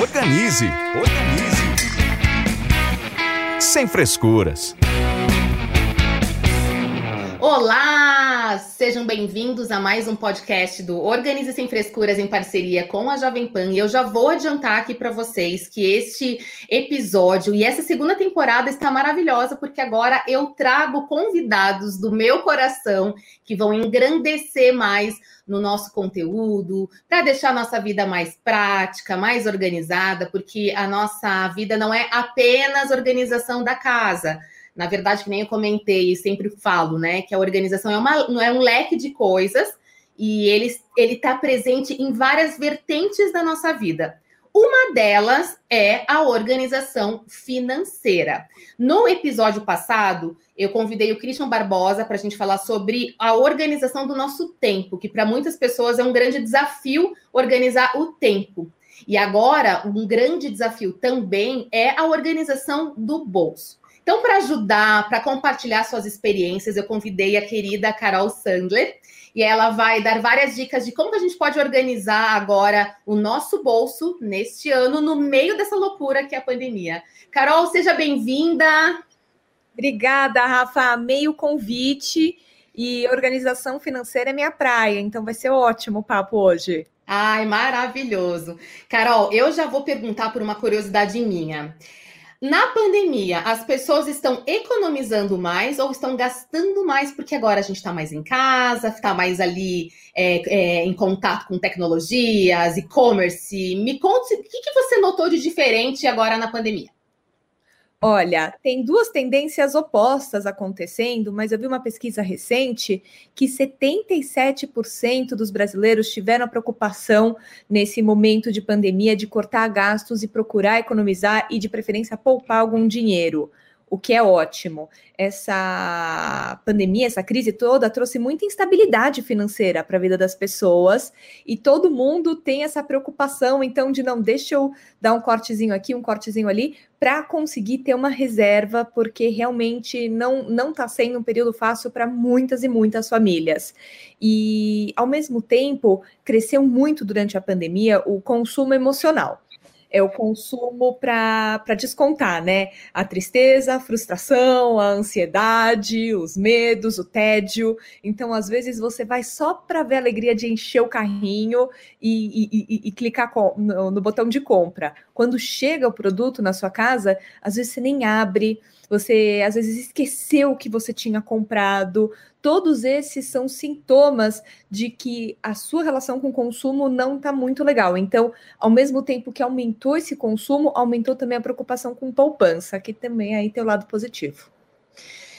Organize, organize. Sem frescuras. Olá! Sejam bem-vindos a mais um podcast do Organize Sem Frescuras em parceria com a Jovem Pan. E eu já vou adiantar aqui para vocês que este episódio e essa segunda temporada está maravilhosa, porque agora eu trago convidados do meu coração que vão engrandecer mais no nosso conteúdo, para deixar a nossa vida mais prática, mais organizada, porque a nossa vida não é apenas organização da casa. Na verdade, que nem eu comentei e sempre falo, né? Que a organização é, uma, é um leque de coisas e ele está presente em várias vertentes da nossa vida. Uma delas é a organização financeira. No episódio passado, eu convidei o Christian Barbosa para a gente falar sobre a organização do nosso tempo, que para muitas pessoas é um grande desafio organizar o tempo. E agora, um grande desafio também é a organização do bolso. Então, para ajudar, para compartilhar suas experiências, eu convidei a querida Carol Sandler e ela vai dar várias dicas de como a gente pode organizar agora o nosso bolso neste ano, no meio dessa loucura que é a pandemia. Carol, seja bem-vinda. Obrigada, Rafa. Amei o convite e organização financeira é minha praia, então vai ser ótimo o papo hoje. Ai, maravilhoso. Carol, eu já vou perguntar por uma curiosidade minha. Na pandemia, as pessoas estão economizando mais ou estão gastando mais porque agora a gente está mais em casa, está mais ali é, é, em contato com tecnologias, e-commerce? Me conte o que, que você notou de diferente agora na pandemia. Olha, tem duas tendências opostas acontecendo, mas eu vi uma pesquisa recente que 77% dos brasileiros tiveram a preocupação nesse momento de pandemia de cortar gastos e procurar economizar e, de preferência, poupar algum dinheiro o que é ótimo. Essa pandemia, essa crise toda trouxe muita instabilidade financeira para a vida das pessoas e todo mundo tem essa preocupação, então, de não deixa eu dar um cortezinho aqui, um cortezinho ali, para conseguir ter uma reserva, porque realmente não não está sendo um período fácil para muitas e muitas famílias. E, ao mesmo tempo, cresceu muito durante a pandemia o consumo emocional é o consumo para descontar, né? A tristeza, a frustração, a ansiedade, os medos, o tédio. Então, às vezes, você vai só para ver a alegria de encher o carrinho e, e, e, e clicar no, no botão de compra. Quando chega o produto na sua casa, às vezes você nem abre você às vezes esqueceu o que você tinha comprado. Todos esses são sintomas de que a sua relação com o consumo não está muito legal. Então, ao mesmo tempo que aumentou esse consumo, aumentou também a preocupação com poupança, que também aí tem o lado positivo.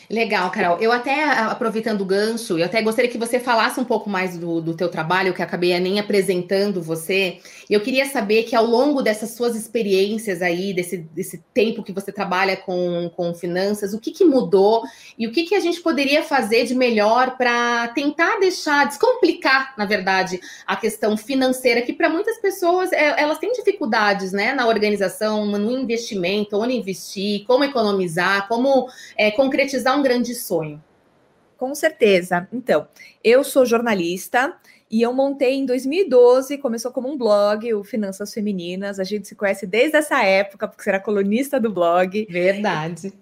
Legal, Carol. Eu até, aproveitando o gancho, eu até gostaria que você falasse um pouco mais do, do teu trabalho, que acabei nem apresentando você. Eu queria saber que ao longo dessas suas experiências aí, desse, desse tempo que você trabalha com, com finanças, o que, que mudou e o que, que a gente poderia fazer de melhor para tentar deixar, descomplicar, na verdade, a questão financeira, que para muitas pessoas é, elas têm dificuldades né, na organização, no investimento, onde investir, como economizar, como é, concretizar um grande sonho. Com certeza. Então, eu sou jornalista e eu montei em 2012, começou como um blog, o Finanças Femininas. A gente se conhece desde essa época, porque você era colunista do blog. Verdade.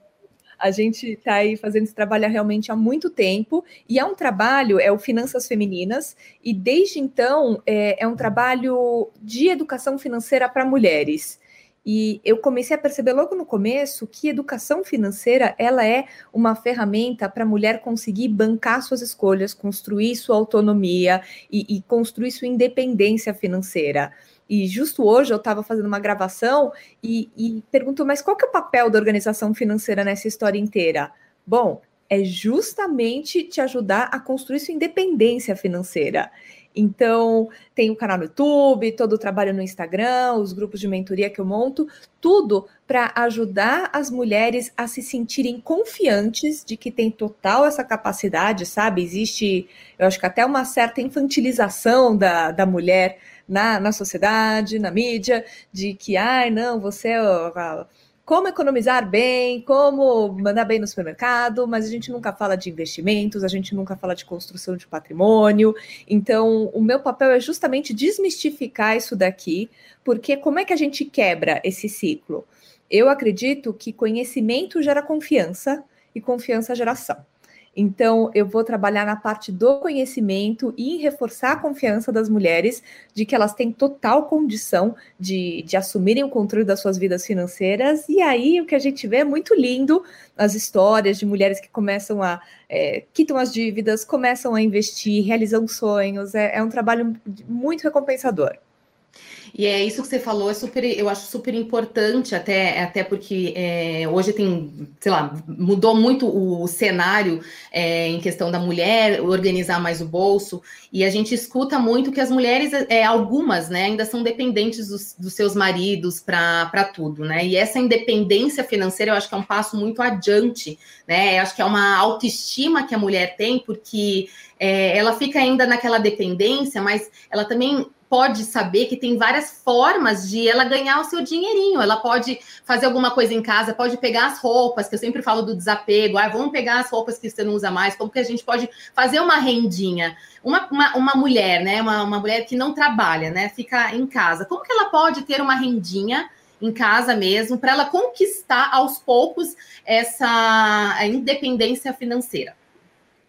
A gente está aí fazendo esse trabalho realmente há muito tempo, e é um trabalho, é o Finanças Femininas, e desde então é, é um trabalho de educação financeira para mulheres. E eu comecei a perceber logo no começo que educação financeira ela é uma ferramenta para a mulher conseguir bancar suas escolhas, construir sua autonomia e, e construir sua independência financeira. E justo hoje eu estava fazendo uma gravação e, e perguntou, mas qual que é o papel da organização financeira nessa história inteira? Bom, é justamente te ajudar a construir sua independência financeira. Então, tem o canal no YouTube, todo o trabalho no Instagram, os grupos de mentoria que eu monto, tudo para ajudar as mulheres a se sentirem confiantes de que tem total essa capacidade, sabe? Existe, eu acho que até uma certa infantilização da, da mulher na, na sociedade, na mídia, de que, ai, não, você é como economizar bem, como mandar bem no supermercado, mas a gente nunca fala de investimentos, a gente nunca fala de construção de patrimônio. Então, o meu papel é justamente desmistificar isso daqui, porque como é que a gente quebra esse ciclo? Eu acredito que conhecimento gera confiança e confiança gera ação. Então, eu vou trabalhar na parte do conhecimento e reforçar a confiança das mulheres de que elas têm total condição de, de assumirem o controle das suas vidas financeiras. E aí, o que a gente vê é muito lindo as histórias de mulheres que começam a é, quitam as dívidas, começam a investir, realizam sonhos. É, é um trabalho muito recompensador. E é isso que você falou, é super, eu acho super importante, até, até porque é, hoje tem, sei lá, mudou muito o cenário é, em questão da mulher organizar mais o bolso, e a gente escuta muito que as mulheres, é, algumas, né, ainda são dependentes dos, dos seus maridos para tudo, né? E essa independência financeira eu acho que é um passo muito adiante, né? Eu acho que é uma autoestima que a mulher tem, porque é, ela fica ainda naquela dependência, mas ela também pode saber que tem várias formas de ela ganhar o seu dinheirinho. Ela pode fazer alguma coisa em casa, pode pegar as roupas, que eu sempre falo do desapego. Ah, vamos pegar as roupas que você não usa mais. Como que a gente pode fazer uma rendinha? Uma, uma, uma mulher, né? Uma, uma mulher que não trabalha, né? Fica em casa. Como que ela pode ter uma rendinha? em casa mesmo, para ela conquistar aos poucos essa independência financeira?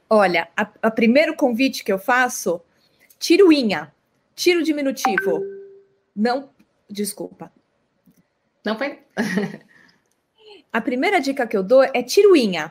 Olha, o primeiro convite que eu faço, tiruinha. Tiro diminutivo. Não, desculpa. Não foi? a primeira dica que eu dou é tiruinha.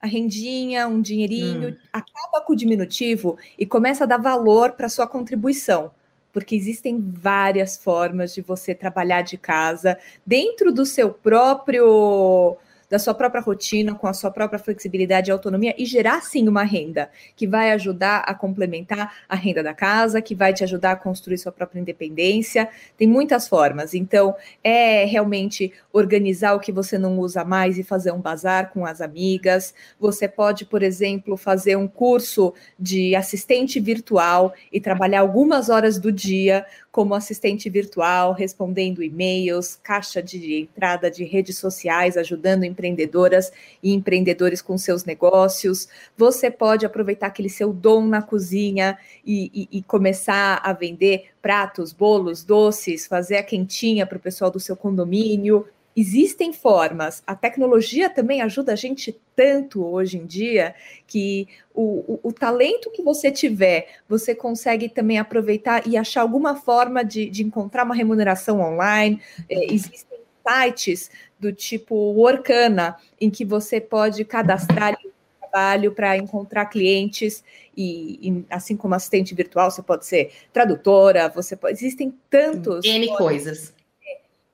A rendinha, um dinheirinho, hum. acaba com o diminutivo e começa a dar valor para sua contribuição. Porque existem várias formas de você trabalhar de casa dentro do seu próprio da sua própria rotina, com a sua própria flexibilidade e autonomia e gerar sim uma renda que vai ajudar a complementar a renda da casa, que vai te ajudar a construir sua própria independência. Tem muitas formas. Então, é realmente organizar o que você não usa mais e fazer um bazar com as amigas. Você pode, por exemplo, fazer um curso de assistente virtual e trabalhar algumas horas do dia como assistente virtual, respondendo e-mails, caixa de entrada de redes sociais, ajudando empreendedoras e empreendedores com seus negócios. Você pode aproveitar aquele seu dom na cozinha e, e, e começar a vender pratos, bolos, doces, fazer a quentinha para o pessoal do seu condomínio existem formas. A tecnologia também ajuda a gente tanto hoje em dia que o, o, o, talento que você tiver, você consegue também aproveitar e achar alguma forma de, de encontrar uma remuneração online. É, existem sites do tipo Workana, em que você pode cadastrar trabalho para encontrar clientes e, e, assim como assistente virtual, você pode ser tradutora, você pode, existem tantos N coisas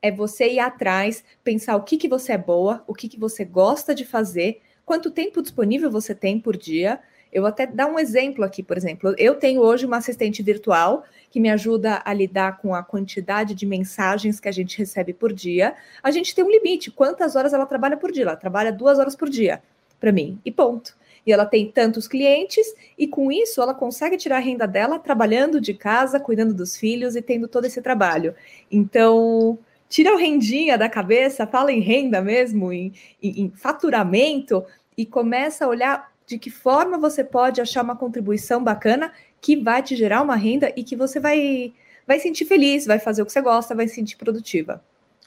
é você ir atrás, pensar o que, que você é boa, o que, que você gosta de fazer, quanto tempo disponível você tem por dia. Eu vou até dar um exemplo aqui, por exemplo. Eu tenho hoje uma assistente virtual que me ajuda a lidar com a quantidade de mensagens que a gente recebe por dia. A gente tem um limite. Quantas horas ela trabalha por dia? Ela trabalha duas horas por dia para mim. E ponto. E ela tem tantos clientes, e com isso ela consegue tirar a renda dela trabalhando de casa, cuidando dos filhos e tendo todo esse trabalho. Então, tira o rendinha da cabeça, fala em renda mesmo, em, em, em faturamento, e começa a olhar de que forma você pode achar uma contribuição bacana que vai te gerar uma renda e que você vai, vai sentir feliz, vai fazer o que você gosta, vai se sentir produtiva.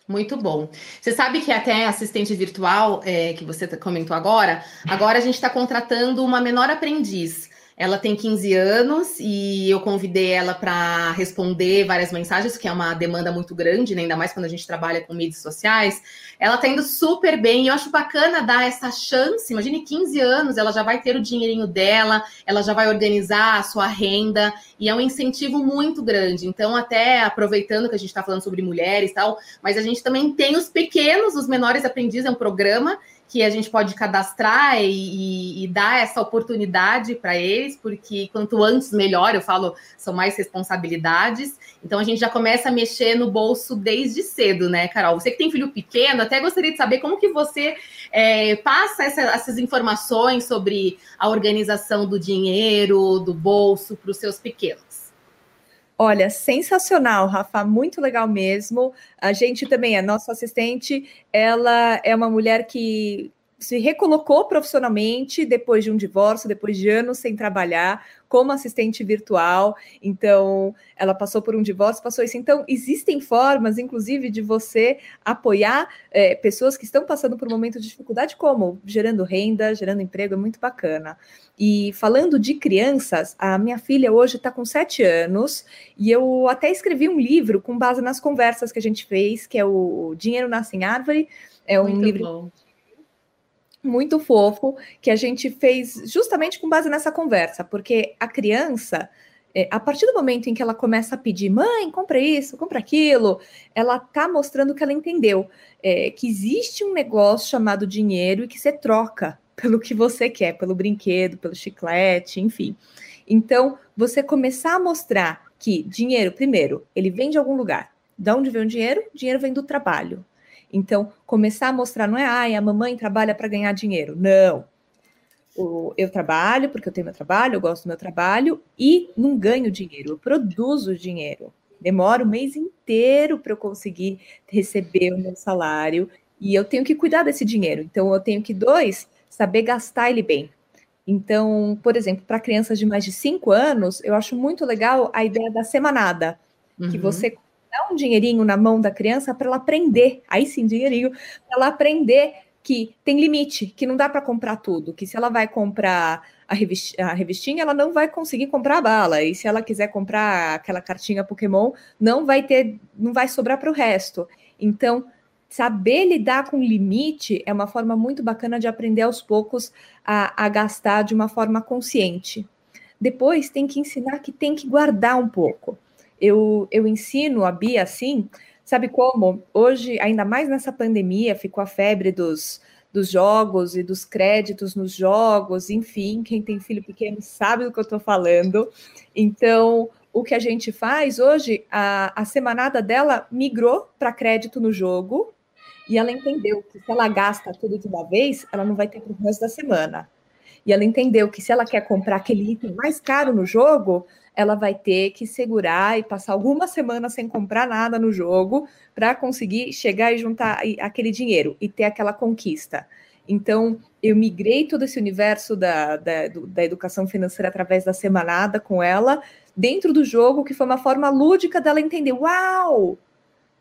Muito bom. Você sabe que até assistente virtual, é, que você comentou agora, agora a gente está contratando uma menor aprendiz. Ela tem 15 anos e eu convidei ela para responder várias mensagens, que é uma demanda muito grande, né? ainda mais quando a gente trabalha com mídias sociais. Ela está indo super bem e eu acho bacana dar essa chance. Imagine 15 anos, ela já vai ter o dinheirinho dela, ela já vai organizar a sua renda e é um incentivo muito grande. Então, até aproveitando que a gente está falando sobre mulheres e tal, mas a gente também tem os pequenos, os menores aprendizes, é um programa que a gente pode cadastrar e, e dar essa oportunidade para eles, porque quanto antes melhor, eu falo, são mais responsabilidades. Então a gente já começa a mexer no bolso desde cedo, né, Carol? Você que tem filho pequeno, até gostaria de saber como que você é, passa essa, essas informações sobre a organização do dinheiro, do bolso para os seus pequenos. Olha, sensacional, Rafa, muito legal mesmo. A gente também, a nossa assistente, ela é uma mulher que se recolocou profissionalmente depois de um divórcio, depois de anos sem trabalhar, como assistente virtual. Então, ela passou por um divórcio, passou isso. Então, existem formas, inclusive, de você apoiar é, pessoas que estão passando por um momento de dificuldade, como gerando renda, gerando emprego, é muito bacana. E falando de crianças, a minha filha hoje está com sete anos e eu até escrevi um livro com base nas conversas que a gente fez, que é o Dinheiro Nasce em Árvore. É um muito livro bom muito fofo que a gente fez justamente com base nessa conversa, porque a criança, é, a partir do momento em que ela começa a pedir, mãe, compra isso, compra aquilo, ela tá mostrando que ela entendeu é, que existe um negócio chamado dinheiro e que você troca pelo que você quer, pelo brinquedo, pelo chiclete, enfim. Então, você começar a mostrar que dinheiro, primeiro, ele vem de algum lugar. De onde vem o dinheiro? Dinheiro vem do trabalho. Então, começar a mostrar não é, ai, a mamãe trabalha para ganhar dinheiro. Não. eu trabalho porque eu tenho meu trabalho, eu gosto do meu trabalho e não ganho dinheiro, eu produzo dinheiro. Demora o mês inteiro para eu conseguir receber o meu salário e eu tenho que cuidar desse dinheiro. Então, eu tenho que, dois, saber gastar ele bem. Então, por exemplo, para crianças de mais de cinco anos, eu acho muito legal a ideia da semanada, uhum. que você dá um dinheirinho na mão da criança para ela aprender, aí sim, dinheirinho, para ela aprender que tem limite, que não dá para comprar tudo, que se ela vai comprar a, a revistinha, ela não vai conseguir comprar a bala, e se ela quiser comprar aquela cartinha Pokémon, não vai ter, não vai sobrar para o resto. Então, saber lidar com limite é uma forma muito bacana de aprender aos poucos a, a gastar de uma forma consciente. Depois tem que ensinar que tem que guardar um pouco eu, eu ensino a Bia assim, sabe como? Hoje, ainda mais nessa pandemia, ficou a febre dos, dos jogos e dos créditos nos jogos, enfim, quem tem filho pequeno sabe do que eu estou falando. Então, o que a gente faz hoje, a, a semanada dela migrou para crédito no jogo e ela entendeu que se ela gasta tudo de uma vez, ela não vai ter para o resto da semana. E ela entendeu que se ela quer comprar aquele item mais caro no jogo, ela vai ter que segurar e passar algumas semanas sem comprar nada no jogo para conseguir chegar e juntar aquele dinheiro e ter aquela conquista. Então, eu migrei todo esse universo da, da, da, educação financeira através da semanada com ela, dentro do jogo, que foi uma forma lúdica dela entender: uau!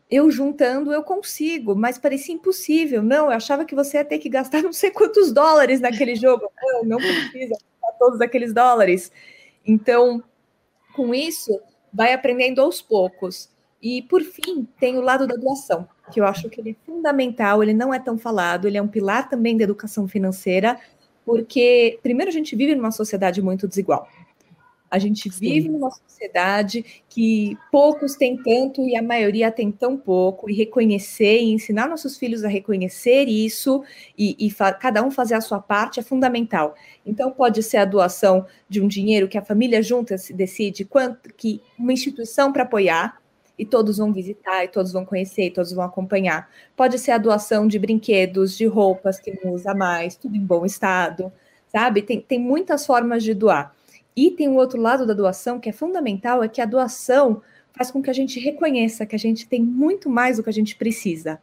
Eu juntando eu consigo, mas parecia impossível. Não, eu achava que você ia ter que gastar não sei quantos dólares naquele jogo. Não, não precisa gastar todos aqueles dólares. Então, com isso, vai aprendendo aos poucos. E, por fim, tem o lado da doação, que eu acho que ele é fundamental, ele não é tão falado, ele é um pilar também da educação financeira, porque, primeiro, a gente vive numa sociedade muito desigual. A gente vive Sim. numa sociedade que poucos têm tanto e a maioria tem tão pouco, e reconhecer e ensinar nossos filhos a reconhecer isso e, e cada um fazer a sua parte é fundamental. Então, pode ser a doação de um dinheiro que a família junta se decide quanto que uma instituição para apoiar, e todos vão visitar, e todos vão conhecer, e todos vão acompanhar. Pode ser a doação de brinquedos, de roupas que não usa mais, tudo em bom estado, sabe? Tem, tem muitas formas de doar. E tem o outro lado da doação que é fundamental, é que a doação faz com que a gente reconheça que a gente tem muito mais do que a gente precisa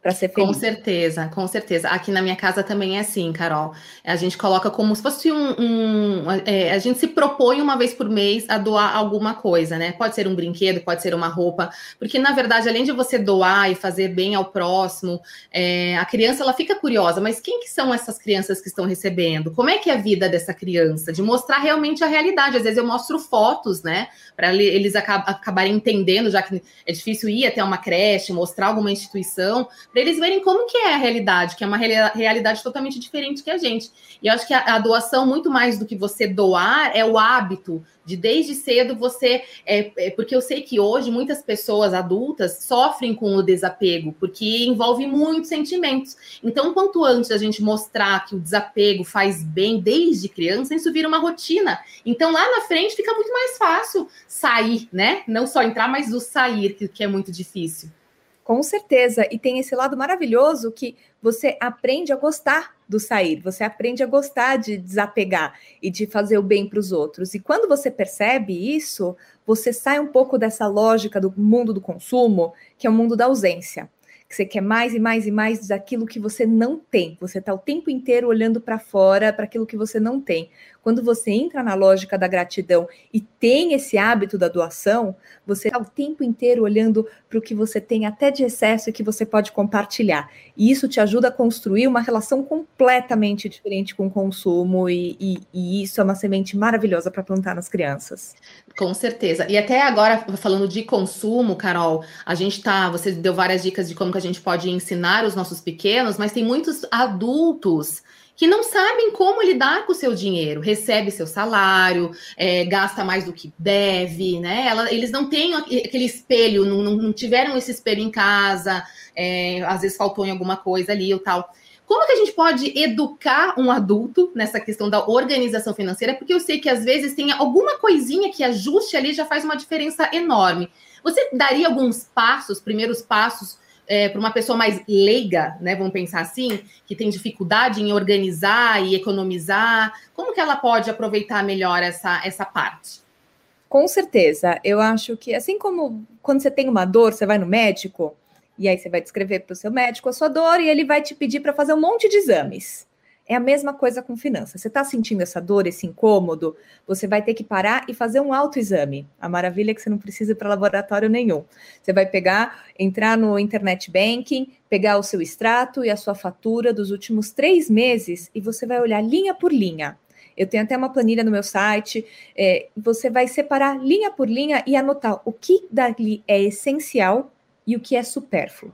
para ser feliz. Com certeza, com certeza. Aqui na minha casa também é assim, Carol. A gente coloca como se fosse um. um é, a gente se propõe uma vez por mês a doar alguma coisa, né? Pode ser um brinquedo, pode ser uma roupa, porque na verdade, além de você doar e fazer bem ao próximo, é, a criança ela fica curiosa, mas quem que são essas crianças que estão recebendo? Como é que é a vida dessa criança? De mostrar realmente a realidade. Às vezes eu mostro fotos, né? Para eles acabarem entendendo, já que é difícil ir até uma creche, mostrar alguma instituição para eles verem como que é a realidade, que é uma realidade totalmente diferente que a gente. E eu acho que a, a doação, muito mais do que você doar, é o hábito de desde cedo você. É, é, porque eu sei que hoje muitas pessoas adultas sofrem com o desapego, porque envolve muitos sentimentos. Então, quanto antes a gente mostrar que o desapego faz bem desde criança, isso vira uma rotina. Então, lá na frente fica muito mais fácil sair, né? Não só entrar, mas o sair, que, que é muito difícil. Com certeza. E tem esse lado maravilhoso que você aprende a gostar do sair, você aprende a gostar de desapegar e de fazer o bem para os outros. E quando você percebe isso, você sai um pouco dessa lógica do mundo do consumo, que é o mundo da ausência que você quer mais e mais e mais daquilo que você não tem. Você está o tempo inteiro olhando para fora, para aquilo que você não tem. Quando você entra na lógica da gratidão e tem esse hábito da doação, você está o tempo inteiro olhando para o que você tem até de excesso e que você pode compartilhar. E isso te ajuda a construir uma relação completamente diferente com o consumo, e, e, e isso é uma semente maravilhosa para plantar nas crianças. Com certeza. E até agora, falando de consumo, Carol, a gente tá. Você deu várias dicas de como a gente pode ensinar os nossos pequenos, mas tem muitos adultos que não sabem como lidar com o seu dinheiro, recebe seu salário, é, gasta mais do que deve, né? Ela, eles não têm aquele espelho, não, não tiveram esse espelho em casa, é, às vezes faltou em alguma coisa ali ou tal. Como que a gente pode educar um adulto nessa questão da organização financeira? Porque eu sei que às vezes tem alguma coisinha que ajuste ali já faz uma diferença enorme. Você daria alguns passos, primeiros passos, é, para uma pessoa mais leiga, né? Vamos pensar assim, que tem dificuldade em organizar e economizar. Como que ela pode aproveitar melhor essa, essa parte? Com certeza. Eu acho que assim como quando você tem uma dor, você vai no médico e aí você vai descrever para o seu médico a sua dor e ele vai te pedir para fazer um monte de exames. É a mesma coisa com finanças. Você está sentindo essa dor, esse incômodo, você vai ter que parar e fazer um autoexame. A maravilha é que você não precisa ir para laboratório nenhum. Você vai pegar, entrar no internet banking, pegar o seu extrato e a sua fatura dos últimos três meses e você vai olhar linha por linha. Eu tenho até uma planilha no meu site. É, você vai separar linha por linha e anotar o que dali é essencial e o que é supérfluo.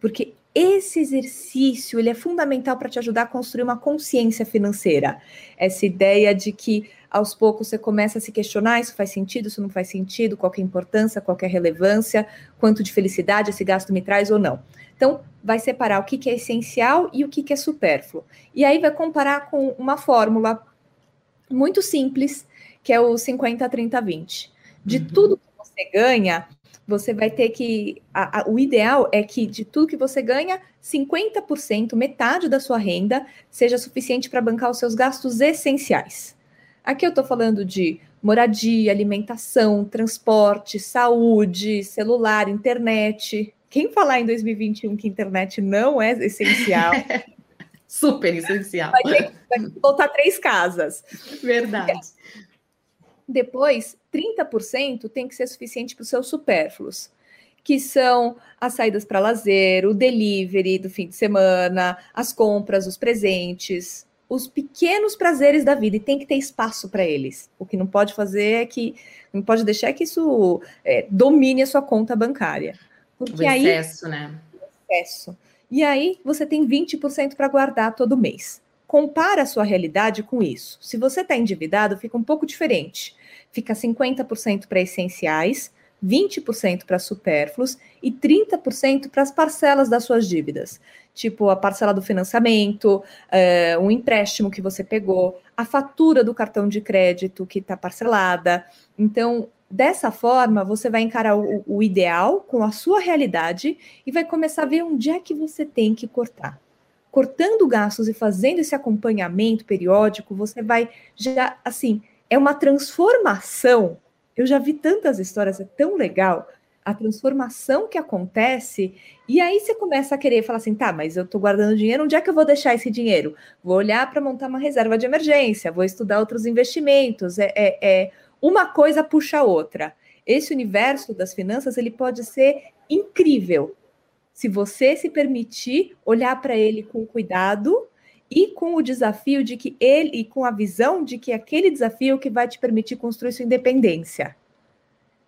Porque esse exercício ele é fundamental para te ajudar a construir uma consciência financeira. Essa ideia de que aos poucos você começa a se questionar: isso faz sentido, isso não faz sentido, qual é a importância, qual é a relevância, quanto de felicidade esse gasto me traz ou não. Então, vai separar o que, que é essencial e o que, que é supérfluo. E aí vai comparar com uma fórmula muito simples, que é o 50, 30, 20. De uhum. tudo que você ganha, você vai ter que. A, a, o ideal é que de tudo que você ganha, 50%, metade da sua renda, seja suficiente para bancar os seus gastos essenciais. Aqui eu estou falando de moradia, alimentação, transporte, saúde, celular, internet. Quem falar em 2021 que internet não é essencial. Super essencial. Vai ter, vai voltar três casas. Verdade. Depois, 30% tem que ser suficiente para os seus supérfluos, que são as saídas para lazer, o delivery do fim de semana, as compras, os presentes, os pequenos prazeres da vida, e tem que ter espaço para eles. O que não pode fazer é que, não pode deixar é que isso é, domine a sua conta bancária. Porque o excesso, aí, né? Excesso. E aí você tem 20% para guardar todo mês. Compara a sua realidade com isso. Se você está endividado, fica um pouco diferente fica 50% para essenciais, 20% para supérfluos e 30% para as parcelas das suas dívidas, tipo a parcela do financiamento, é, um empréstimo que você pegou, a fatura do cartão de crédito que está parcelada. Então, dessa forma, você vai encarar o, o ideal com a sua realidade e vai começar a ver onde é que você tem que cortar cortando gastos e fazendo esse acompanhamento periódico, você vai já assim é uma transformação. Eu já vi tantas histórias, é tão legal a transformação que acontece, e aí você começa a querer falar assim: tá, mas eu estou guardando dinheiro, onde é que eu vou deixar esse dinheiro? Vou olhar para montar uma reserva de emergência, vou estudar outros investimentos. É, é, é, uma coisa puxa a outra. Esse universo das finanças ele pode ser incrível se você se permitir olhar para ele com cuidado e com o desafio de que ele, e com a visão de que aquele desafio que vai te permitir construir sua independência.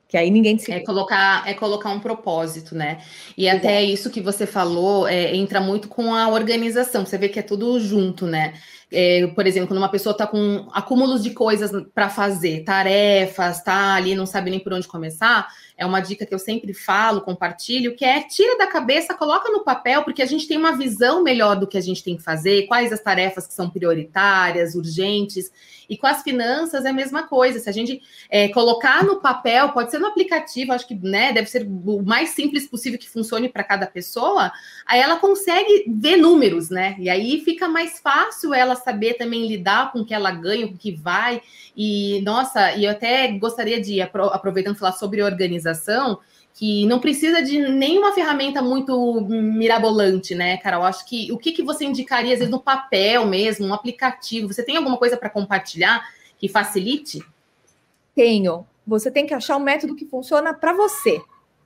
que aí ninguém se. É colocar, é colocar um propósito, né? E Exato. até isso que você falou é, entra muito com a organização. Você vê que é tudo junto, né? É, por exemplo, quando uma pessoa está com acúmulos de coisas para fazer, tarefas, tá ali, não sabe nem por onde começar, é uma dica que eu sempre falo, compartilho, que é tira da cabeça, coloca no papel, porque a gente tem uma visão melhor do que a gente tem que fazer, quais as tarefas que são prioritárias, urgentes. E com as finanças é a mesma coisa. Se a gente é, colocar no papel, pode ser no aplicativo, acho que né, deve ser o mais simples possível que funcione para cada pessoa, aí ela consegue ver números, né? E aí fica mais fácil ela saber também lidar com o que ela ganha, com o que vai. E, nossa, e eu até gostaria de, aproveitando falar sobre organização, que não precisa de nenhuma ferramenta muito mirabolante, né, Carol? Acho que o que, que você indicaria, às vezes, no papel mesmo, um aplicativo? Você tem alguma coisa para compartilhar que facilite? Tenho. Você tem que achar um método que funciona para você,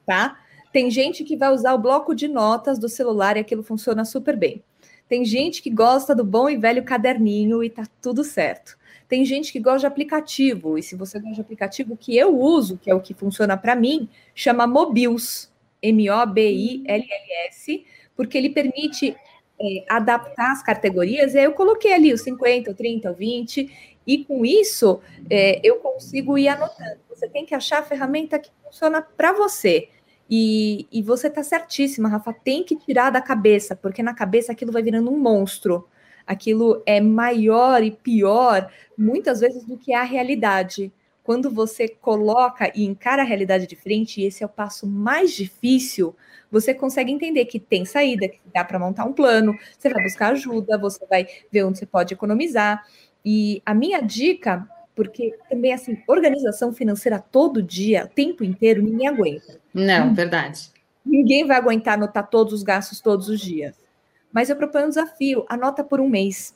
tá? Tem gente que vai usar o bloco de notas do celular e aquilo funciona super bem. Tem gente que gosta do bom e velho caderninho e tá tudo certo. Tem gente que gosta de aplicativo, e se você gosta de aplicativo, que eu uso, que é o que funciona para mim, chama Mobius, M-O-B-I-L-L-S, porque ele permite é, adaptar as categorias, e aí eu coloquei ali os 50, o 30, o 20, e com isso é, eu consigo ir anotando. Você tem que achar a ferramenta que funciona para você. E, e você está certíssima, Rafa, tem que tirar da cabeça, porque na cabeça aquilo vai virando um monstro aquilo é maior e pior, muitas vezes, do que a realidade. Quando você coloca e encara a realidade de frente, e esse é o passo mais difícil, você consegue entender que tem saída, que dá para montar um plano, você vai buscar ajuda, você vai ver onde você pode economizar. E a minha dica, porque também assim, organização financeira todo dia, o tempo inteiro, ninguém aguenta. Não, verdade. Ninguém vai aguentar anotar todos os gastos todos os dias. Mas eu proponho um desafio: anota por um mês.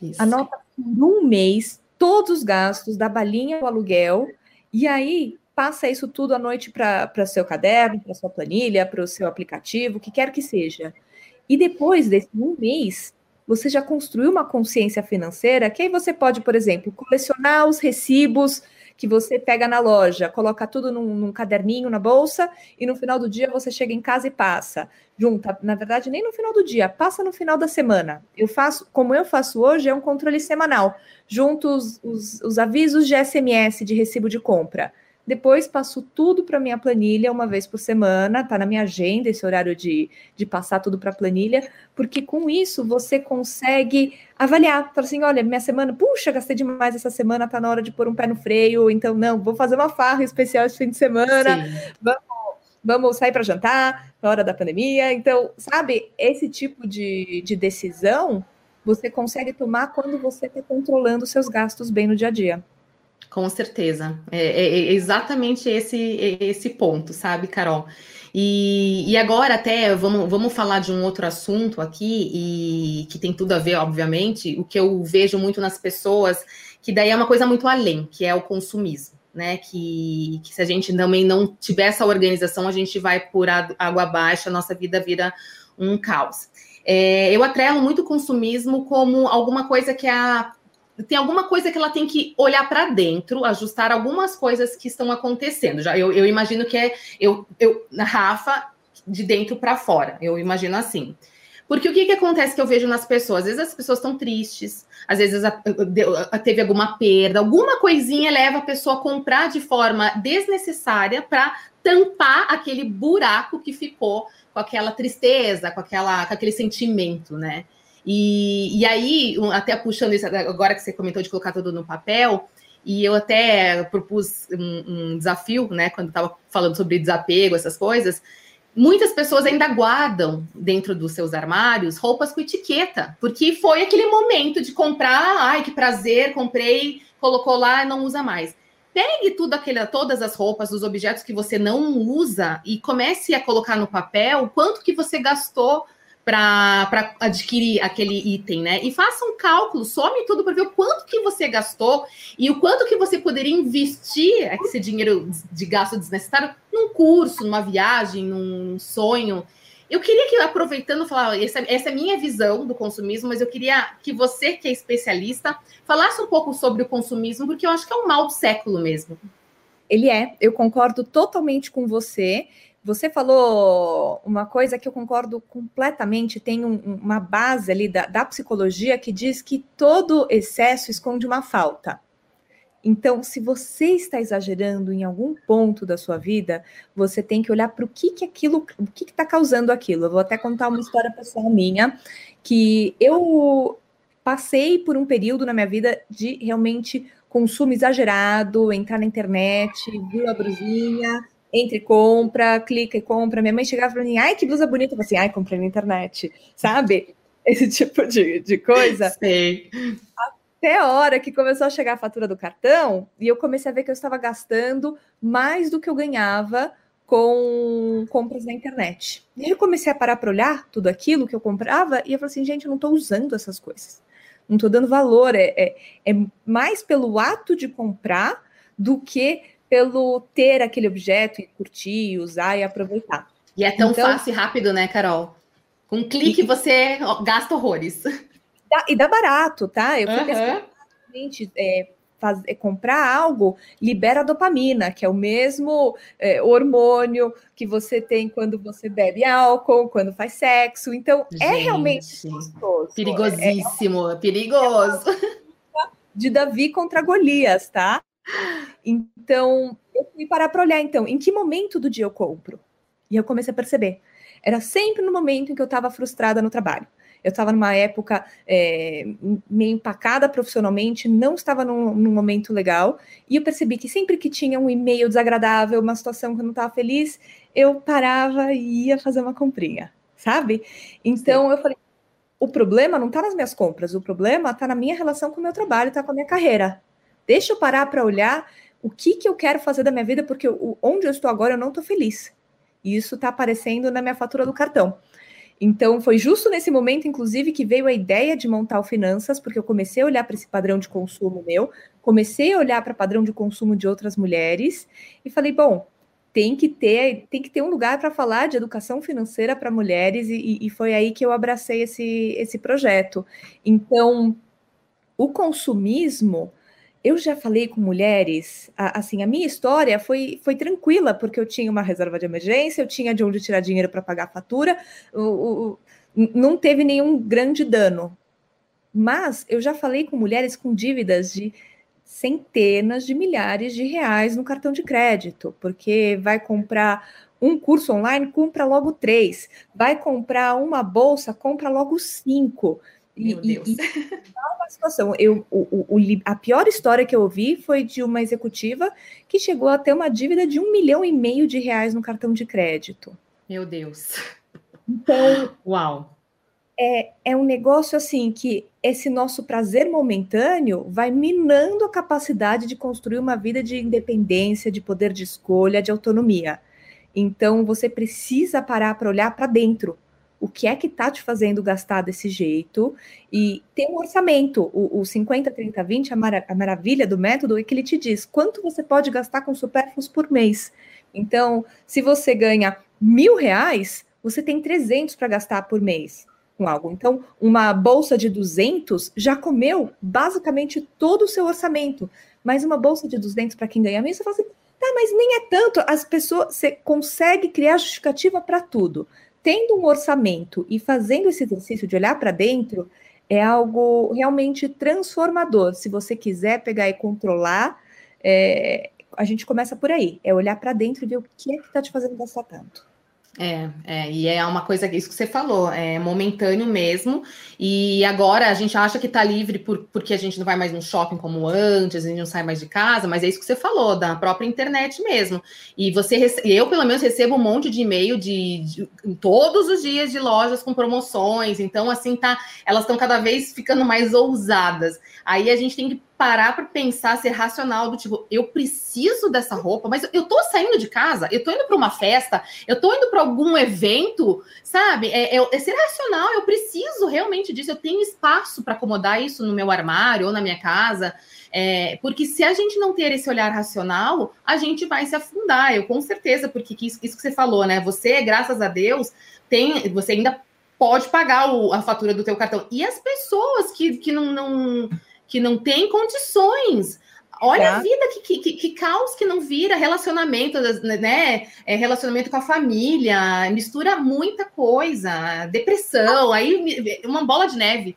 Isso. Anota por um mês todos os gastos da balinha do aluguel, e aí passa isso tudo à noite para seu caderno, para sua planilha, para o seu aplicativo, o que quer que seja. E depois desse um mês, você já construiu uma consciência financeira que aí você pode, por exemplo, colecionar os recibos que você pega na loja, coloca tudo num, num, caderninho na bolsa e no final do dia você chega em casa e passa. Junta, na verdade, nem no final do dia, passa no final da semana. Eu faço, como eu faço hoje, é um controle semanal. Junto os, os, os avisos de SMS de recibo de compra depois passo tudo para minha planilha uma vez por semana, tá na minha agenda esse horário de, de passar tudo para a planilha, porque com isso você consegue avaliar, falar assim, olha, minha semana, puxa, gastei demais essa semana, tá na hora de pôr um pé no freio, então não, vou fazer uma farra especial esse fim de semana, vamos, vamos sair para jantar na hora da pandemia. Então, sabe, esse tipo de, de decisão você consegue tomar quando você está controlando seus gastos bem no dia a dia. Com certeza. É, é, é, exatamente esse, esse ponto, sabe, Carol? E, e agora até vamos, vamos falar de um outro assunto aqui, e que tem tudo a ver, obviamente, o que eu vejo muito nas pessoas, que daí é uma coisa muito além, que é o consumismo. Né, que, que se a gente também não tiver essa organização, a gente vai por água abaixo, a nossa vida vira um caos. É, eu atrelo muito o consumismo como alguma coisa que é a tem alguma coisa que ela tem que olhar para dentro, ajustar algumas coisas que estão acontecendo. Já eu, eu imagino que é eu, eu Rafa de dentro para fora. Eu imagino assim. Porque o que, que acontece que eu vejo nas pessoas? Às vezes as pessoas estão tristes, às vezes a, a, teve alguma perda, alguma coisinha leva a pessoa a comprar de forma desnecessária para tampar aquele buraco que ficou com aquela tristeza, com, aquela, com aquele sentimento, né? E, e aí, até puxando isso, agora que você comentou de colocar tudo no papel, e eu até propus um, um desafio, né, quando estava falando sobre desapego, essas coisas. Muitas pessoas ainda guardam dentro dos seus armários roupas com etiqueta, porque foi aquele momento de comprar, ai que prazer, comprei, colocou lá não usa mais. Pegue tudo aquele, todas as roupas, os objetos que você não usa e comece a colocar no papel quanto que você gastou para adquirir aquele item, né? E faça um cálculo, some tudo para ver o quanto que você gastou e o quanto que você poderia investir esse dinheiro de gasto desnecessário num curso, numa viagem, num sonho. Eu queria que, aproveitando, falar, essa, essa é a minha visão do consumismo, mas eu queria que você, que é especialista, falasse um pouco sobre o consumismo, porque eu acho que é um mal do século mesmo. Ele é, eu concordo totalmente com você. Você falou uma coisa que eu concordo completamente. Tem um, uma base ali da, da psicologia que diz que todo excesso esconde uma falta. Então, se você está exagerando em algum ponto da sua vida, você tem que olhar para o que, que aquilo, o que está causando aquilo. Eu vou até contar uma história pessoal minha, que eu passei por um período na minha vida de realmente consumo exagerado, entrar na internet, viu a brusinha, entre compra, clica e compra. Minha mãe chegava para mim, ai, que blusa bonita. Eu falei assim, ai, comprei na internet, sabe? Esse tipo de, de coisa. Sei até a hora que começou a chegar a fatura do cartão e eu comecei a ver que eu estava gastando mais do que eu ganhava com compras na internet. E aí eu comecei a parar para olhar tudo aquilo que eu comprava e eu falei assim, gente, eu não estou usando essas coisas. Não estou dando valor. É, é, é mais pelo ato de comprar do que pelo ter aquele objeto e curtir, usar e aproveitar. E é tão então, fácil e rápido, né, Carol? Com um clique e... você gasta horrores dá, e dá barato, tá? Eu fui uhum. pesquisar, é, faz, é, comprar algo libera dopamina, que é o mesmo é, hormônio que você tem quando você bebe álcool, quando faz sexo. Então, é Gente, é realmente gostoso. Perigosíssimo, é, perigoso. De Davi contra Golias, tá? Então, eu fui parar para olhar, então, em que momento do dia eu compro? E eu comecei a perceber. Era sempre no momento em que eu estava frustrada no trabalho eu estava numa época é, meio empacada profissionalmente, não estava num, num, momento legal, e eu percebi que sempre que tinha um e-mail desagradável, uma situação que eu não estava feliz, eu parava e ia fazer uma comprinha, sabe? Então Sim. eu falei, o problema não está nas minhas compras, o problema está na minha relação com o meu trabalho, está com a minha carreira. Deixa eu parar para olhar o que, que eu quero fazer da minha vida, porque o, onde eu estou agora eu não estou feliz. E isso está aparecendo na minha fatura do cartão. Então, foi justo nesse momento, inclusive, que veio a ideia de montar o Finanças, porque eu comecei a olhar para esse padrão de consumo meu, comecei a olhar para o padrão de consumo de outras mulheres e falei, bom, tem que ter, tem que ter um lugar para falar de educação financeira para mulheres, e, e, foi aí que eu abracei esse, esse projeto. Então, o consumismo eu já falei com mulheres, assim, a minha história foi, foi tranquila, porque eu tinha uma reserva de emergência, eu tinha de onde tirar dinheiro para pagar a fatura, o, o, não teve nenhum grande dano. Mas eu já falei com mulheres com dívidas de centenas de milhares de reais no cartão de crédito, porque vai comprar um curso online, compra logo três, vai comprar uma bolsa, compra logo cinco. Meu e, Deus. E, uma situação. Eu, o, o, a pior história que eu ouvi foi de uma executiva que chegou a ter uma dívida de um milhão e meio de reais no cartão de crédito. Meu Deus. Então. Uau! É, é um negócio assim que esse nosso prazer momentâneo vai minando a capacidade de construir uma vida de independência, de poder de escolha, de autonomia. Então você precisa parar para olhar para dentro o que é que está te fazendo gastar desse jeito e ter um orçamento. O, o 50, 30, 20, a, a maravilha do método é que ele te diz quanto você pode gastar com supérfluos por mês. Então, se você ganha mil reais, você tem 300 para gastar por mês com algo. Então, uma bolsa de 200 já comeu basicamente todo o seu orçamento. Mas uma bolsa de 200 para quem ganha mil, você fala assim, tá, mas nem é tanto. As pessoas, você consegue criar justificativa para tudo tendo um orçamento e fazendo esse exercício de olhar para dentro, é algo realmente transformador. Se você quiser pegar e controlar, é, a gente começa por aí, é olhar para dentro e ver o que é que está te fazendo gastar tanto. É, é, e é uma coisa, isso que você falou, é momentâneo mesmo. E agora a gente acha que tá livre por, porque a gente não vai mais no shopping como antes, a gente não sai mais de casa, mas é isso que você falou, da própria internet mesmo. E você, eu pelo menos recebo um monte de e-mail de, de todos os dias de lojas com promoções. Então, assim, tá, elas estão cada vez ficando mais ousadas. Aí a gente tem que parar para pensar, ser racional, do tipo, eu preciso dessa roupa, mas eu tô saindo de casa, eu tô indo para uma festa, eu tô indo para algum evento, sabe? É, é, é, ser racional, eu preciso realmente disso, eu tenho espaço para acomodar isso no meu armário ou na minha casa. É, porque se a gente não ter esse olhar racional, a gente vai se afundar, eu com certeza, porque isso, isso que você falou, né? Você, graças a Deus, tem, você ainda pode pagar o, a fatura do teu cartão. E as pessoas que, que não, não que não tem condições. Olha tá. a vida, que, que, que, caos que não vira, relacionamento, né? É, relacionamento com a família, mistura muita coisa, depressão, aí uma bola de neve.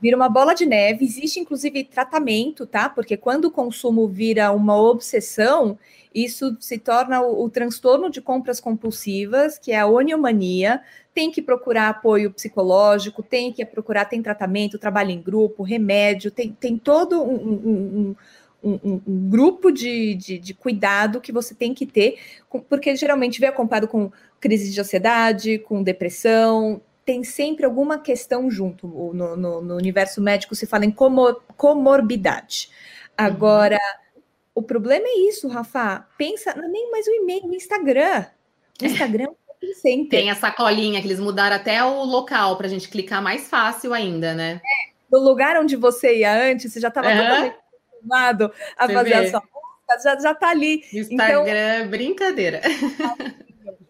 Vira uma bola de neve, existe inclusive tratamento, tá? Porque quando o consumo vira uma obsessão, isso se torna o, o transtorno de compras compulsivas, que é a oniomania, tem que procurar apoio psicológico, tem que procurar, tem tratamento, trabalho em grupo, remédio, tem, tem todo um, um, um, um grupo de, de, de, cuidado que você tem que ter, porque geralmente vem acompanhado com crise de ansiedade, com depressão, tem sempre alguma questão junto. No, no, no universo médico se fala em comor, comorbidade. Agora, uhum. o problema é isso, Rafa. Pensa, não é nem mais o e-mail, o Instagram. O Instagram Sempre. Tem a sacolinha que eles mudaram até o local para a gente clicar mais fácil ainda, né? É, no lugar onde você ia antes, você já estava uhum. totalmente acostumado a você fazer vê? a sua música, já, já tá ali. Instagram, então, brincadeira.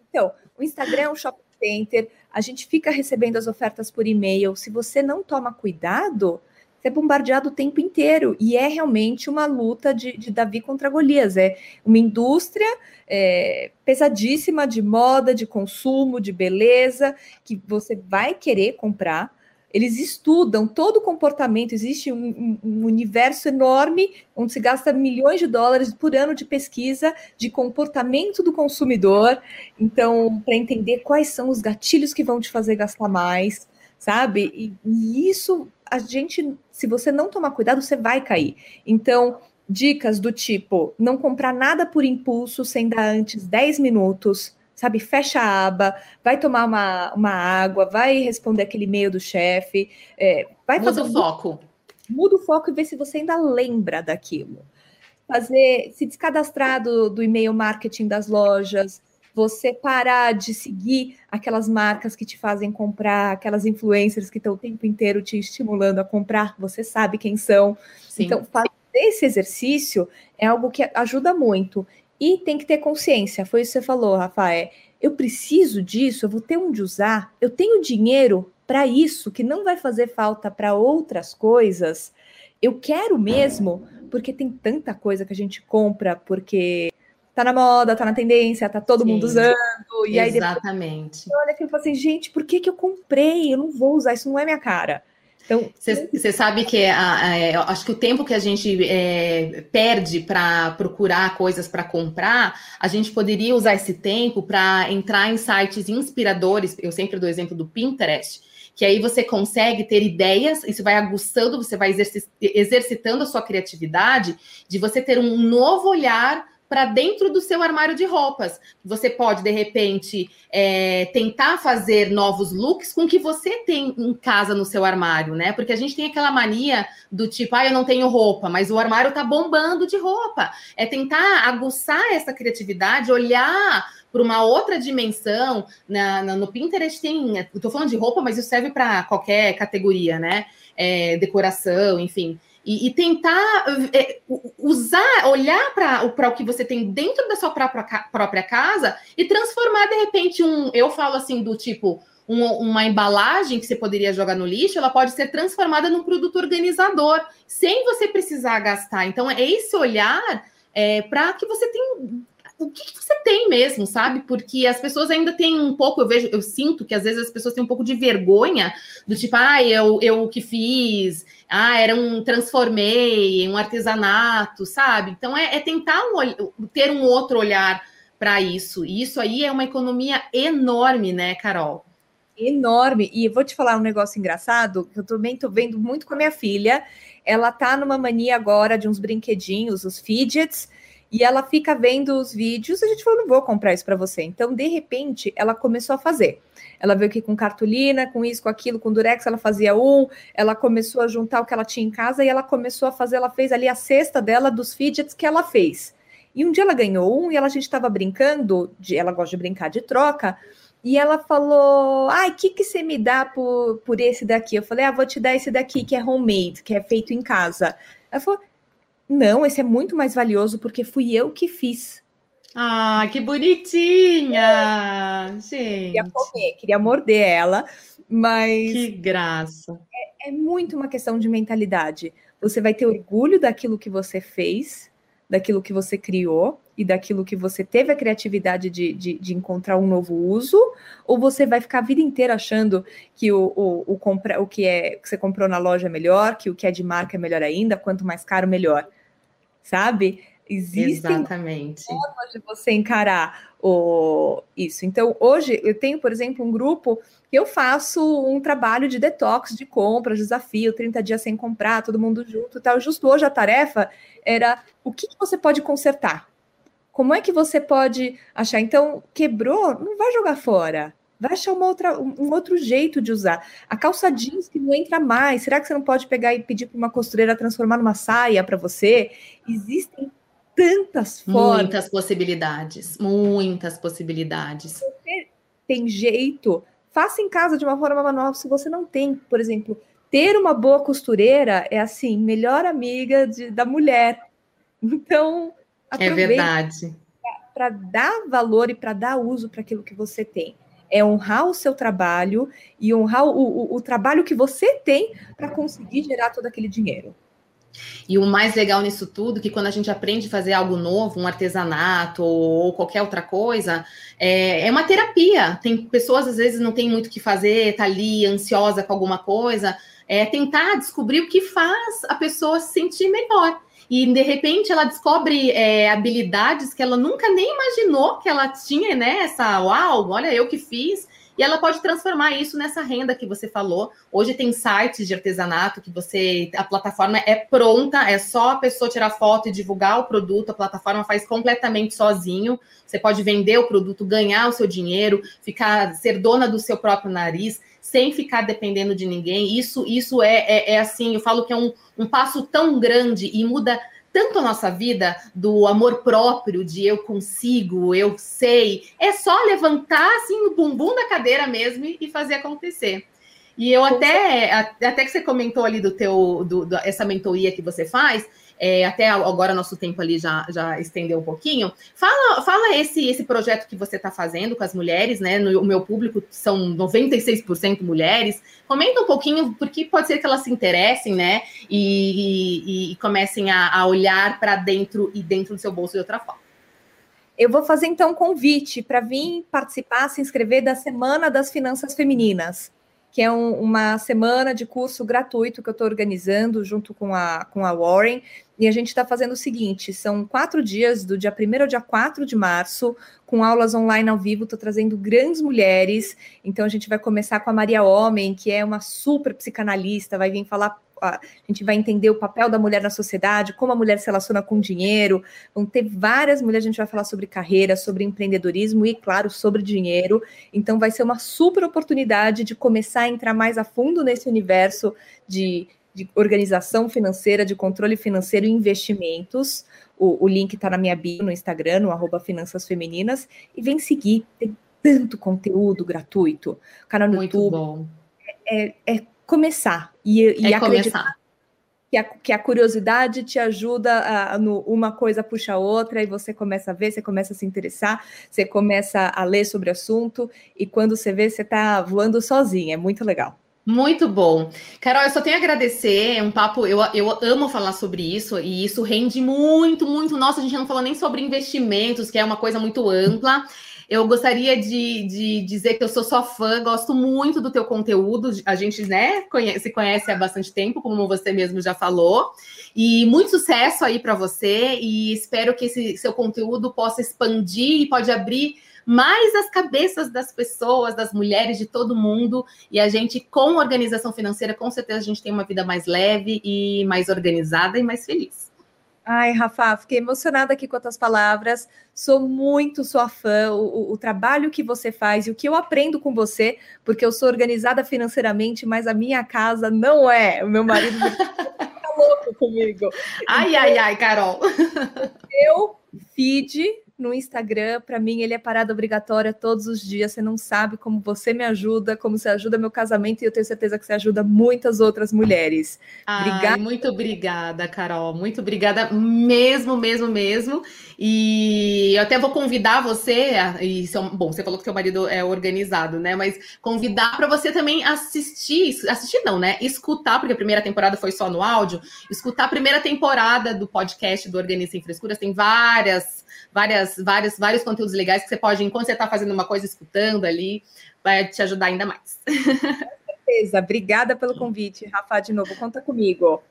Então, o Instagram é um shopping center, a gente fica recebendo as ofertas por e-mail. Se você não toma cuidado, você é bombardeado o tempo inteiro. E é realmente uma luta de, de Davi contra Golias. É uma indústria é, pesadíssima de moda, de consumo, de beleza, que você vai querer comprar. Eles estudam todo o comportamento, existe um, um, universo enorme onde se gasta milhões de dólares por ano de pesquisa de comportamento do consumidor. Então, para entender quais são os gatilhos que vão te fazer gastar mais, sabe? E, e isso a gente, se você não tomar cuidado, você vai cair. Então, dicas do tipo: não comprar nada por impulso sem dar antes 10 minutos, sabe? Fecha a aba, vai tomar uma, uma água, vai responder aquele e-mail do chefe, é, vai Muda fazer. o foco. Muda o foco e vê se você ainda lembra daquilo. Fazer, se descadastrar do, do e-mail marketing das lojas, você parar de seguir aquelas marcas que te fazem comprar, aquelas influencers que estão o tempo inteiro te estimulando a comprar, você sabe quem são. Sim. Então, fazer esse exercício é algo que ajuda muito. E tem que ter consciência, foi isso que você falou, Rafael. Eu preciso disso, eu vou ter onde usar, eu tenho dinheiro para isso, que não vai fazer falta para outras coisas. Eu quero mesmo, porque tem tanta coisa que a gente compra, porque tá na moda, tá na tendência, tá todo Sim, mundo usando. E aí exatamente. Depois, olha aquilo e fala assim, gente, por que, que eu comprei? Eu não vou usar, isso não é minha cara. Então, você sabe que a, a, acho que o tempo que a gente é, perde para procurar coisas para comprar, a gente poderia usar esse tempo para entrar em sites inspiradores. Eu sempre dou o exemplo do Pinterest, que aí você consegue ter ideias, isso vai aguçando, você vai exercitando a sua criatividade, de você ter um novo olhar para dentro do seu armário de roupas. Você pode, de repente, é, tentar fazer novos looks com o que você tem em casa no seu armário, né? Porque a gente tem aquela mania do tipo, ah, eu não tenho roupa, mas o armário tá bombando de roupa. É tentar aguçar essa criatividade, olhar para uma outra dimensão. Na, na, no Pinterest tem, tô falando de roupa, mas isso serve para qualquer categoria, né? É, decoração, enfim. E, e tentar é, usar, olhar para o que você tem dentro da sua própria, própria casa e transformar, de repente, um. Eu falo assim, do tipo. Um, uma embalagem que você poderia jogar no lixo, ela pode ser transformada num produto organizador, sem você precisar gastar. Então, é esse olhar é, para que você tenha o que, que, você tem mesmo, sabe? Porque as pessoas ainda têm um pouco, eu vejo, eu sinto que às vezes as pessoas têm um pouco de vergonha do tipo, ah, eu, eu que fiz, ah, era um transformei, um artesanato, sabe? Então é, é tentar um, ter um outro olhar para isso. E isso aí é uma economia enorme, né, Carol? Enorme. E vou te falar um negócio engraçado, que eu também tô vendo muito com a minha filha. Ela tá numa mania agora de uns brinquedinhos, os fidgets e ela fica vendo os vídeos, a gente falou, não vou comprar isso para você. Então, de repente, ela começou a fazer. Ela veio aqui com cartolina, com isso, com aquilo, com durex, ela fazia um, ela começou a juntar o que ela tinha em casa e ela começou a fazer, ela fez ali a cesta dela dos fidgets que ela fez. E um dia ela ganhou um e ela, a gente estava brincando, de, ela gosta de brincar de troca, e ela falou: Ai, o que, que você me dá por, por esse daqui? Eu falei: Ah, vou te dar esse daqui que é homemade, que é feito em casa. Ela falou: não, esse é muito mais valioso porque fui eu que fiz. Ah, que bonitinha! Gente. Queria comer, queria morder ela, mas. Que graça! É, é muito uma questão de mentalidade. você vai ter orgulho daquilo que você fez, daquilo que você criou e daquilo que você teve a criatividade de, de, de encontrar um novo uso, ou você vai ficar a vida inteira achando que o, o, o, compra, o que, é, que você comprou na loja é melhor, que o que é de marca é melhor ainda, quanto mais caro, melhor. Sabe? Existem Exatamente. formas de você encarar o, isso. Então, hoje eu tenho, por exemplo, um grupo que eu faço um trabalho de detox de compras, desafio, 30 dias sem comprar, todo mundo junto e tal. Justo hoje a tarefa era o que, que você pode consertar? Como é que você pode achar? Então, quebrou, não vai jogar fora. Vai achar uma outra, um outro jeito de usar. A calça jeans que não entra mais, será que você não pode pegar e pedir para uma costureira transformar numa saia para você? Existem tantas formas. Muitas possibilidades, muitas possibilidades. Você tem jeito, faça em casa de uma forma manual. Se você não tem, por exemplo, ter uma boa costureira é assim, melhor amiga de, da mulher. Então, é verdade. Para dar valor e para dar uso para aquilo que você tem. É honrar o seu trabalho e honrar o, o, o trabalho que você tem para conseguir gerar todo aquele dinheiro. E o mais legal nisso tudo, que quando a gente aprende a fazer algo novo, um artesanato ou, qualquer outra coisa, é, é, uma terapia. Tem pessoas, às vezes, não tem muito o que fazer, tá ali ansiosa com alguma coisa. É tentar descobrir o que faz a pessoa se sentir melhor. E de repente ela descobre é, habilidades que ela nunca nem imaginou que ela tinha, né? Essa, uau, olha, eu que fiz e ela pode transformar isso nessa renda que você falou. Hoje tem sites de artesanato que você, a plataforma é pronta, é só a pessoa tirar foto e divulgar o produto, a plataforma faz completamente sozinho. Você pode vender o produto, ganhar o seu dinheiro, ficar ser dona do seu próprio nariz, sem ficar dependendo de ninguém. Isso, isso é, é, é assim, eu falo que é um, um passo tão grande e muda tanto a nossa vida do amor próprio, de eu consigo, eu sei, é só levantar assim o bumbum da cadeira mesmo e fazer acontecer. E eu até, até que você comentou ali do teu, do, do, essa mentoria que você faz, é, até agora nosso tempo ali já, já estendeu um pouquinho. Fala, fala esse, esse projeto que você está fazendo com as mulheres, né? No, o meu público são 96% mulheres. Comenta um pouquinho, porque pode ser que elas se interessem, né? E, e, e comecem a, a olhar para dentro e dentro do seu bolso de outra forma. Eu vou fazer então um convite para vir participar, se inscrever da Semana das Finanças Femininas que é um, uma semana de curso gratuito que eu estou organizando junto com a, com a Warren. E a gente está fazendo o seguinte: são quatro dias, do dia 1 ao dia 4 de março, com aulas online ao vivo. Estou trazendo grandes mulheres. Então, a gente vai começar com a Maria Homem, que é uma super psicanalista, vai vir falar a gente vai entender o papel da mulher na sociedade, como a mulher se relaciona com dinheiro. Vão ter várias mulheres, a gente vai falar sobre carreira, sobre empreendedorismo e, claro, sobre dinheiro. Então, vai ser uma super oportunidade de começar a entrar mais a fundo nesse universo de, de organização financeira, de controle financeiro e investimentos. O, o link está na minha bio no Instagram, no arroba Finanças Femininas, e vem seguir. Tem tanto conteúdo gratuito. Canal no Muito YouTube. Bom. É, é começar e, e é acreditar começar. Que, a, que a curiosidade te ajuda a, no, uma coisa puxa a outra e você começa a ver, você começa a se interessar, você começa a ler sobre o assunto e quando você vê, você está voando sozinha. É muito legal. Muito bom. Carol, eu só tenho a agradecer. É um papo, eu, eu amo falar sobre isso, e isso rende muito, muito. Nossa, a gente não falou nem sobre investimentos, que é uma coisa muito ampla. Eu gostaria de, de dizer que eu sou sua fã, gosto muito do teu conteúdo. A gente né, conhece, se conhece há bastante tempo, como você mesmo já falou. E muito sucesso aí para você. E espero que esse seu conteúdo possa expandir e pode abrir mais as cabeças das pessoas, das mulheres, de todo mundo. E a gente, com organização financeira, com certeza a gente tem uma vida mais leve e mais organizada e mais feliz. Ai, Rafa, fiquei emocionada aqui com as tuas palavras. Sou muito sua fã. O, o, trabalho que você faz e o que eu aprendo com você, porque eu sou organizada financeiramente, mas a minha casa não é. O meu marido tá louco comigo. Ai, então, ai, ai, Carol. Eu feed no Instagram. Para mim, ele é parada obrigatória todos os dias. Você não sabe como você me ajuda, como você ajuda meu casamento, e eu tenho certeza que você ajuda muitas outras mulheres. Obrigada. muito obrigada, Carol. Muito obrigada mesmo, mesmo, mesmo. E eu até vou convidar você, e bom, você falou que seu marido é organizado, né? Mas convidar para você também assistir, assistir não, né? Escutar, porque a primeira temporada foi só no áudio, escutar a primeira temporada do podcast do Organiza Sem Frescuras, tem várias, várias, vários, vários conteúdos legais que você pode, enquanto você está fazendo uma coisa, escutando ali, vai te ajudar ainda mais. Com certeza. Obrigada pelo convite, Rafa, de novo. Conta comigo.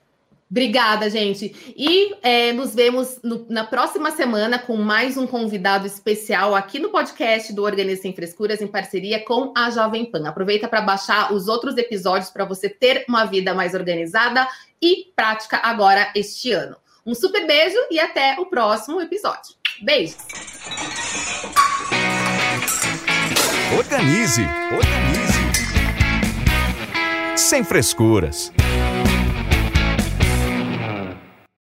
Obrigada, gente. E é, nos vemos no, na próxima semana com mais um convidado especial aqui no podcast do Organiza Sem Frescuras, em parceria com a Jovem Pan. Aproveita para baixar os outros episódios para você ter uma vida mais organizada e prática agora este ano. Um super beijo e até o próximo episódio. Beijos! Organize, organize. Sem frescuras.